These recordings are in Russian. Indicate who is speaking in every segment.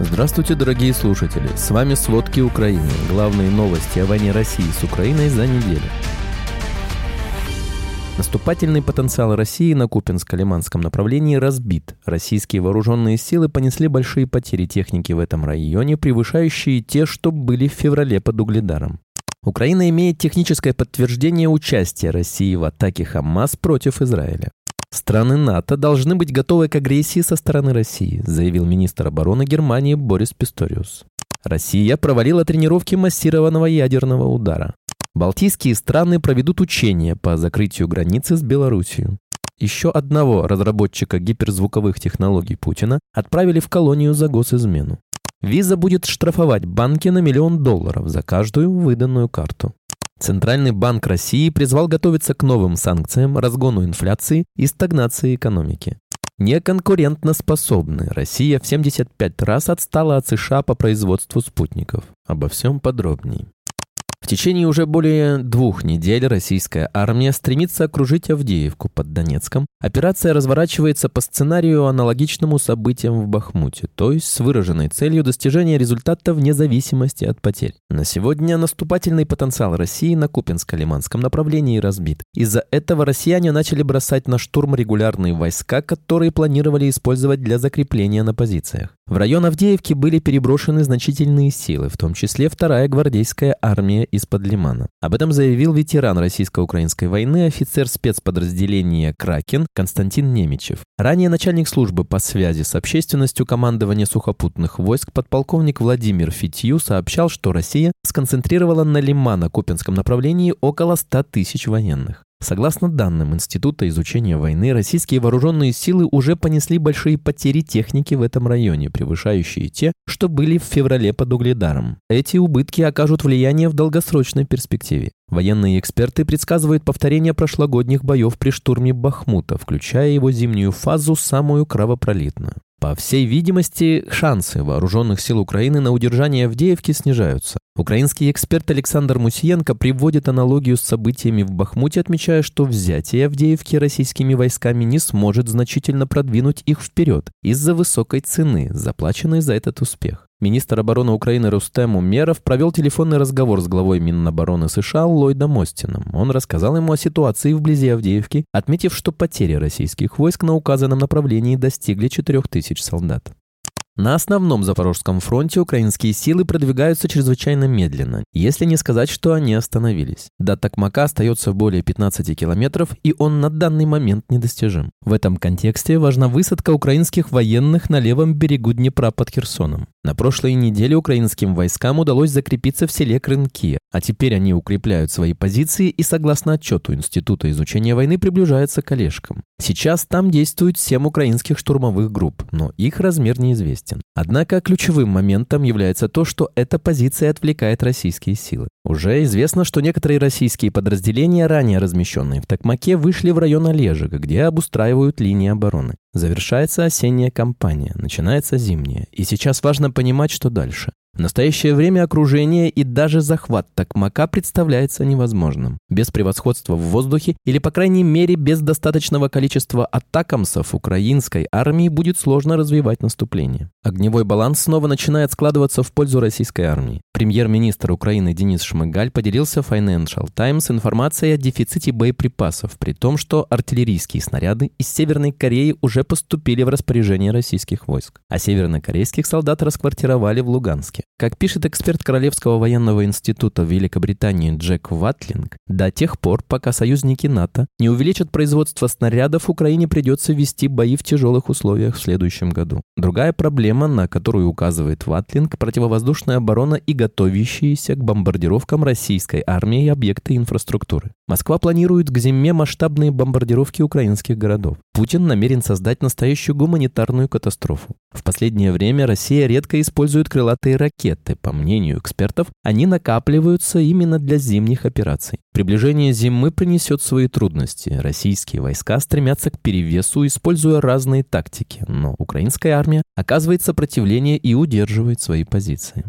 Speaker 1: Здравствуйте, дорогие слушатели! С вами «Сводки Украины». Главные новости о войне России с Украиной за неделю. Наступательный потенциал России на Купинско-Лиманском направлении разбит. Российские вооруженные силы понесли большие потери техники в этом районе, превышающие те, что были в феврале под Угледаром. Украина имеет техническое подтверждение участия России в атаке Хамас против Израиля. Страны НАТО должны быть готовы к агрессии со стороны России, заявил министр обороны Германии Борис Писториус. Россия провалила тренировки массированного ядерного удара. Балтийские страны проведут учения по закрытию границы с Белоруссией. Еще одного разработчика гиперзвуковых технологий Путина отправили в колонию за госизмену. Виза будет штрафовать банки на миллион долларов за каждую выданную карту. Центральный банк России призвал готовиться к новым санкциям, разгону инфляции и стагнации экономики. Неконкурентноспособны. Россия в 75 раз отстала от США по производству спутников. Обо всем подробнее. В течение уже более двух недель российская армия стремится окружить Авдеевку под Донецком. Операция разворачивается по сценарию, аналогичному событиям в Бахмуте, то есть с выраженной целью достижения результата вне зависимости от потерь. На сегодня наступательный потенциал России на Купинско-Лиманском направлении разбит. Из-за этого россияне начали бросать на штурм регулярные войска, которые планировали использовать для закрепления на позициях. В район Авдеевки были переброшены значительные силы, в том числе вторая гвардейская армия из-под Лимана. Об этом заявил ветеран российско-украинской войны, офицер спецподразделения «Кракен» Константин Немичев. Ранее начальник службы по связи с общественностью командования сухопутных войск подполковник Владимир Фитью сообщал, что Россия сконцентрировала на Лимана-Купинском направлении около 100 тысяч военных. Согласно данным Института изучения войны, российские вооруженные силы уже понесли большие потери техники в этом районе, превышающие те, что были в феврале под Угледаром. Эти убытки окажут влияние в долгосрочной перспективе. Военные эксперты предсказывают повторение прошлогодних боев при штурме Бахмута, включая его зимнюю фазу, самую кровопролитную. По всей видимости, шансы вооруженных сил Украины на удержание Авдеевки снижаются. Украинский эксперт Александр Мусиенко приводит аналогию с событиями в Бахмуте, отмечая, что взятие Авдеевки российскими войсками не сможет значительно продвинуть их вперед из-за высокой цены, заплаченной за этот успех. Министр обороны Украины Рустем Умеров провел телефонный разговор с главой Минобороны США Ллойдом Остином. Он рассказал ему о ситуации вблизи Авдеевки, отметив, что потери российских войск на указанном направлении достигли 4000 солдат. На основном Запорожском фронте украинские силы продвигаются чрезвычайно медленно, если не сказать, что они остановились. До Токмака остается более 15 километров, и он на данный момент недостижим. В этом контексте важна высадка украинских военных на левом берегу Днепра под Херсоном. На прошлой неделе украинским войскам удалось закрепиться в селе Крынки, а теперь они укрепляют свои позиции и, согласно отчету Института изучения войны, приближаются к Олежкам. Сейчас там действуют 7 украинских штурмовых групп, но их размер неизвестен. Однако ключевым моментом является то, что эта позиция отвлекает российские силы. Уже известно, что некоторые российские подразделения, ранее размещенные в Токмаке, вышли в район Олежек, где обустраивают линии обороны. Завершается осенняя кампания, начинается зимняя, и сейчас важно понимать, что дальше. В настоящее время окружение и даже захват Токмака представляется невозможным. Без превосходства в воздухе или, по крайней мере, без достаточного количества атакамсов украинской армии будет сложно развивать наступление. Огневой баланс снова начинает складываться в пользу российской армии. Премьер-министр Украины Денис Шмыгаль поделился Financial Times информацией о дефиците боеприпасов, при том, что артиллерийские снаряды из Северной Кореи уже поступили в распоряжение российских войск, а севернокорейских солдат расквартировали в Луганске. Как пишет эксперт Королевского военного института в Великобритании Джек Ватлинг, до тех пор, пока союзники НАТО не увеличат производство снарядов, Украине придется вести бои в тяжелых условиях в следующем году. Другая проблема, на которую указывает Ватлинг, противовоздушная оборона и готовящиеся к бомбардировкам российской армии и объекты инфраструктуры. Москва планирует к зиме масштабные бомбардировки украинских городов. Путин намерен создать настоящую гуманитарную катастрофу. В последнее время Россия редко использует крылатые ракеты. По мнению экспертов, они накапливаются именно для зимних операций. Приближение зимы принесет свои трудности. Российские войска стремятся к перевесу, используя разные тактики, но украинская армия оказывает сопротивление и удерживает свои позиции.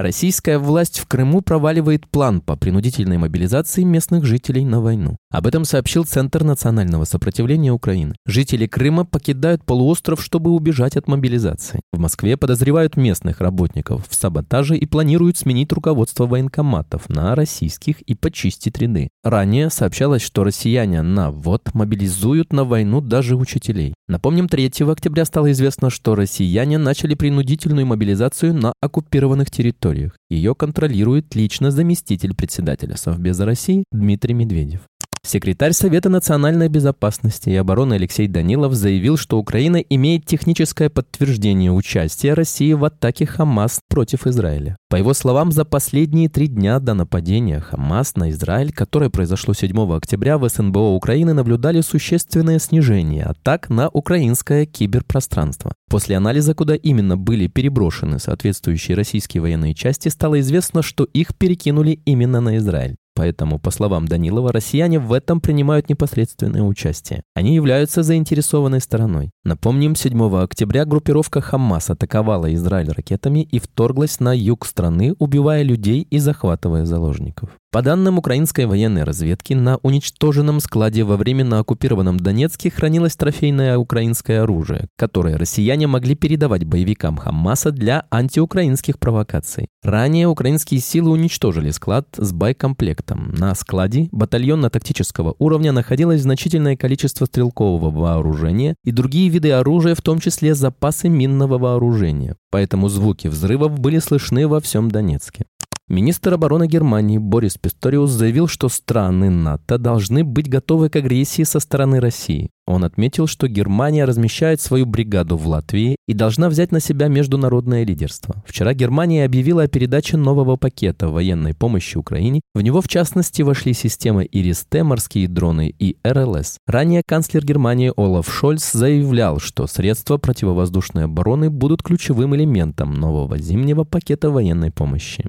Speaker 1: Российская власть в Крыму проваливает план по принудительной мобилизации местных жителей на войну. Об этом сообщил Центр национального сопротивления Украины. Жители Крыма покидают полуостров, чтобы убежать от мобилизации. В Москве подозревают местных работников в саботаже и планируют сменить руководство военкоматов на российских и почистить ряды. Ранее сообщалось, что россияне на ВОД мобилизуют на войну даже учителей. Напомним, 3 октября стало известно, что россияне начали принудительную мобилизацию на оккупированных территориях. Ее контролирует лично заместитель председателя Совбеза России Дмитрий Медведев. Секретарь Совета национальной безопасности и обороны Алексей Данилов заявил, что Украина имеет техническое подтверждение участия России в атаке Хамас против Израиля. По его словам, за последние три дня до нападения Хамас на Израиль, которое произошло 7 октября, в СНБО Украины наблюдали существенное снижение атак на украинское киберпространство. После анализа, куда именно были переброшены соответствующие российские военные части, стало известно, что их перекинули именно на Израиль. Поэтому, по словам Данилова, россияне в этом принимают непосредственное участие. Они являются заинтересованной стороной. Напомним, 7 октября группировка Хамас атаковала Израиль ракетами и вторглась на юг страны, убивая людей и захватывая заложников. По данным украинской военной разведки, на уничтоженном складе во временно оккупированном Донецке хранилось трофейное украинское оружие, которое россияне могли передавать боевикам Хамаса для антиукраинских провокаций. Ранее украинские силы уничтожили склад с боекомплектом. На складе батальонно-тактического уровня находилось значительное количество стрелкового вооружения и другие виды оружия, в том числе запасы минного вооружения. Поэтому звуки взрывов были слышны во всем Донецке. Министр обороны Германии Борис Писториус заявил, что страны НАТО должны быть готовы к агрессии со стороны России. Он отметил, что Германия размещает свою бригаду в Латвии и должна взять на себя международное лидерство. Вчера Германия объявила о передаче нового пакета военной помощи Украине. В него, в частности, вошли системы ИРИС-Т, морские дроны и РЛС. Ранее канцлер Германии Олаф Шольц заявлял, что средства противовоздушной обороны будут ключевым элементом нового зимнего пакета военной помощи.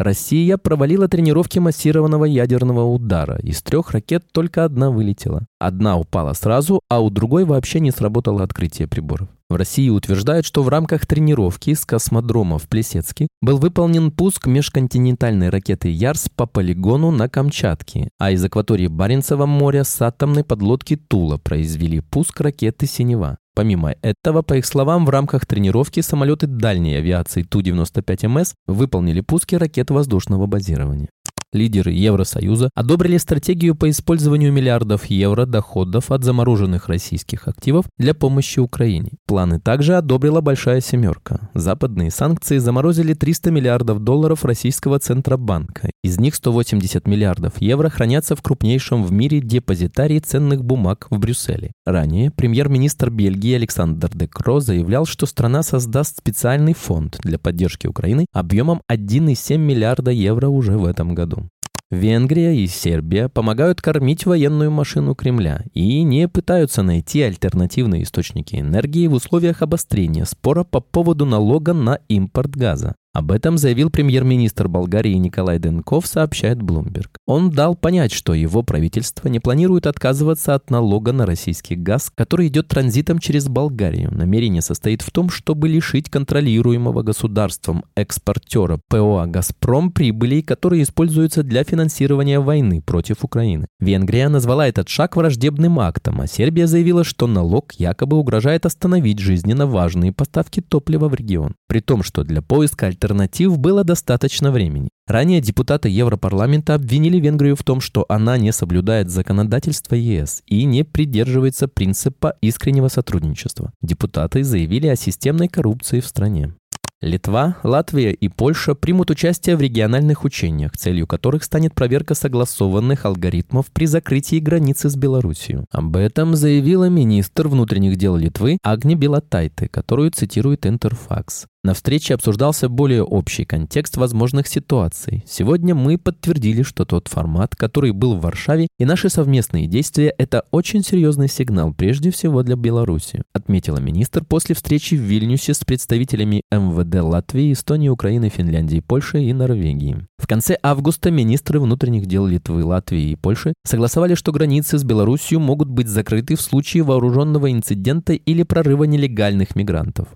Speaker 1: Россия провалила тренировки массированного ядерного удара. Из трех ракет только одна вылетела. Одна упала сразу, а у другой вообще не сработало открытие приборов. В России утверждают, что в рамках тренировки с космодрома в Плесецке был выполнен пуск межконтинентальной ракеты «Ярс» по полигону на Камчатке, а из акватории Баренцева моря с атомной подлодки «Тула» произвели пуск ракеты «Синева». Помимо этого, по их словам, в рамках тренировки самолеты дальней авиации Ту-95МС выполнили пуски ракет воздушного базирования лидеры Евросоюза одобрили стратегию по использованию миллиардов евро доходов от замороженных российских активов для помощи Украине. Планы также одобрила Большая Семерка. Западные санкции заморозили 300 миллиардов долларов российского Центробанка. Из них 180 миллиардов евро хранятся в крупнейшем в мире депозитарии ценных бумаг в Брюсселе. Ранее премьер-министр Бельгии Александр Декро заявлял, что страна создаст специальный фонд для поддержки Украины объемом 1,7 миллиарда евро уже в этом году. Венгрия и Сербия помогают кормить военную машину Кремля и не пытаются найти альтернативные источники энергии в условиях обострения спора по поводу налога на импорт газа. Об этом заявил премьер-министр Болгарии Николай Денков, сообщает Bloomberg. Он дал понять, что его правительство не планирует отказываться от налога на российский газ, который идет транзитом через Болгарию. Намерение состоит в том, чтобы лишить контролируемого государством экспортера ПОА «Газпром» прибылей, которые используются для финансирования войны против Украины. Венгрия назвала этот шаг враждебным актом, а Сербия заявила, что налог якобы угрожает остановить жизненно важные поставки топлива в регион. При том, что для поиска альтернатив было достаточно времени. Ранее депутаты Европарламента обвинили Венгрию в том, что она не соблюдает законодательство ЕС и не придерживается принципа искреннего сотрудничества. Депутаты заявили о системной коррупции в стране. Литва, Латвия и Польша примут участие в региональных учениях, целью которых станет проверка согласованных алгоритмов при закрытии границы с Белоруссией. Об этом заявила министр внутренних дел Литвы Агни Белатайте, которую цитирует Интерфакс. На встрече обсуждался более общий контекст возможных ситуаций. Сегодня мы подтвердили, что тот формат, который был в Варшаве, и наши совместные действия – это очень серьезный сигнал, прежде всего для Беларуси, отметила министр после встречи в Вильнюсе с представителями МВД Латвии, Эстонии, Украины, Финляндии, Польши и Норвегии. В конце августа министры внутренних дел Литвы, Латвии и Польши согласовали, что границы с Беларусью могут быть закрыты в случае вооруженного инцидента или прорыва нелегальных мигрантов.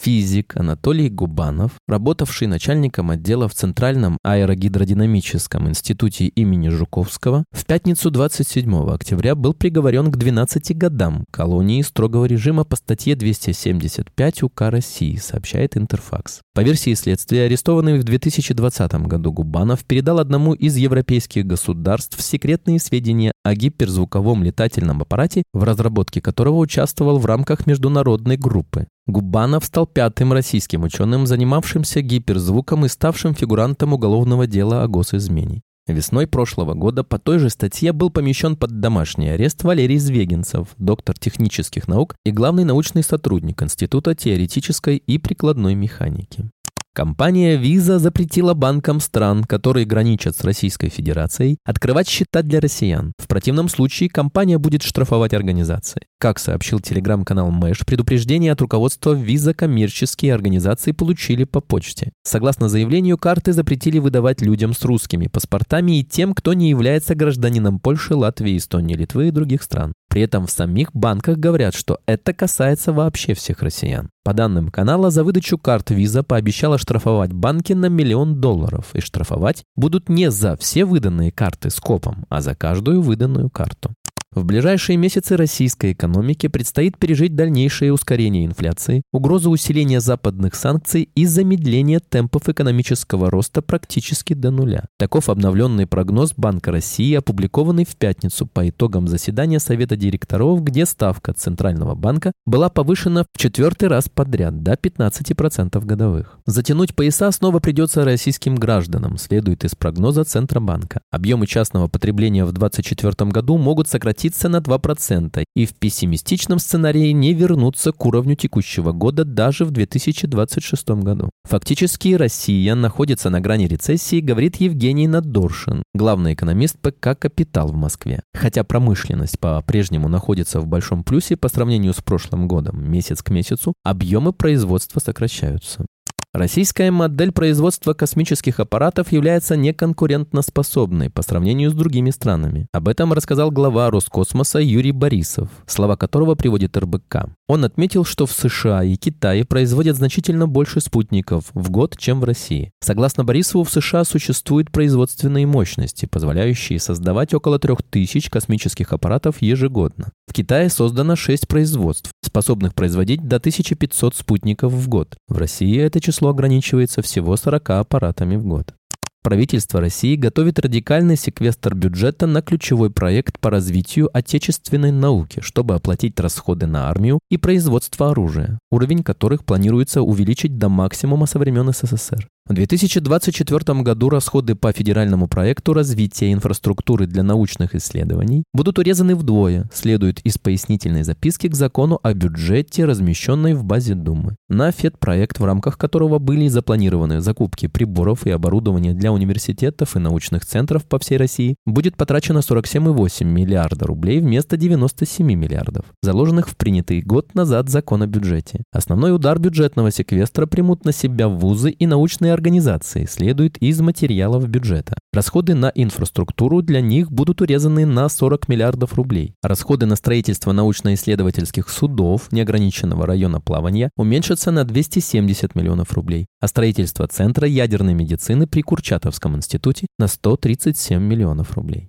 Speaker 1: Физик Анатолий Губанов, работавший начальником отдела в Центральном аэрогидродинамическом институте имени Жуковского, в пятницу 27 октября был приговорен к 12 годам колонии строгого режима по статье 275 УК России, сообщает Интерфакс. По версии следствия, арестованный в 2020 году Губанов передал одному из европейских государств секретные сведения о гиперзвуковом летательном аппарате, в разработке которого участвовал в рамках международной группы. Губанов стал пятым российским ученым, занимавшимся гиперзвуком и ставшим фигурантом уголовного дела о госизмене. Весной прошлого года по той же статье был помещен под домашний арест Валерий Звегинцев, доктор технических наук и главный научный сотрудник Института теоретической и прикладной механики. Компания Visa запретила банкам стран, которые граничат с Российской Федерацией, открывать счета для россиян. В противном случае компания будет штрафовать организации. Как сообщил телеграм-канал Мэш, предупреждение от руководства Visa коммерческие организации получили по почте. Согласно заявлению, карты запретили выдавать людям с русскими паспортами и тем, кто не является гражданином Польши, Латвии, Эстонии, Литвы и других стран. При этом в самих банках говорят, что это касается вообще всех россиян. По данным канала, за выдачу карт Visa пообещала штрафовать банки на миллион долларов. И штрафовать будут не за все выданные карты с копом, а за каждую выданную карту. В ближайшие месяцы российской экономике предстоит пережить дальнейшее ускорение инфляции, угрозу усиления западных санкций и замедление темпов экономического роста практически до нуля. Таков обновленный прогноз Банка России, опубликованный в пятницу по итогам заседания Совета директоров, где ставка Центрального банка была повышена в четвертый раз подряд до 15% годовых. Затянуть пояса снова придется российским гражданам, следует из прогноза Центробанка. Объемы частного потребления в 2024 году могут сократиться сократиться на 2% и в пессимистичном сценарии не вернуться к уровню текущего года даже в 2026 году. Фактически Россия находится на грани рецессии, говорит Евгений Надоршин, главный экономист ПК «Капитал» в Москве. Хотя промышленность по-прежнему находится в большом плюсе по сравнению с прошлым годом, месяц к месяцу, объемы производства сокращаются. Российская модель производства космических аппаратов является неконкурентноспособной по сравнению с другими странами. Об этом рассказал глава Роскосмоса Юрий Борисов, слова которого приводит РБК. Он отметил, что в США и Китае производят значительно больше спутников в год, чем в России. Согласно Борисову, в США существуют производственные мощности, позволяющие создавать около 3000 космических аппаратов ежегодно. В Китае создано 6 производств, способных производить до 1500 спутников в год. В России это число ограничивается всего 40 аппаратами в год. Правительство России готовит радикальный секвестр бюджета на ключевой проект по развитию отечественной науки, чтобы оплатить расходы на армию и производство оружия, уровень которых планируется увеличить до максимума со времен СССР. В 2024 году расходы по федеральному проекту развития инфраструктуры для научных исследований будут урезаны вдвое, следует из пояснительной записки к закону о бюджете, размещенной в базе Думы. На ФЕД-проект, в рамках которого были запланированы закупки приборов и оборудования для университетов и научных центров по всей России, будет потрачено 47,8 миллиарда рублей вместо 97 миллиардов, заложенных в принятый год назад закон о бюджете. Основной удар бюджетного секвестра примут на себя вузы и научные организации следует из материалов бюджета. Расходы на инфраструктуру для них будут урезаны на 40 миллиардов рублей. Расходы на строительство научно-исследовательских судов неограниченного района плавания уменьшатся на 270 миллионов рублей, а строительство Центра ядерной медицины при Курчатовском институте на 137 миллионов рублей.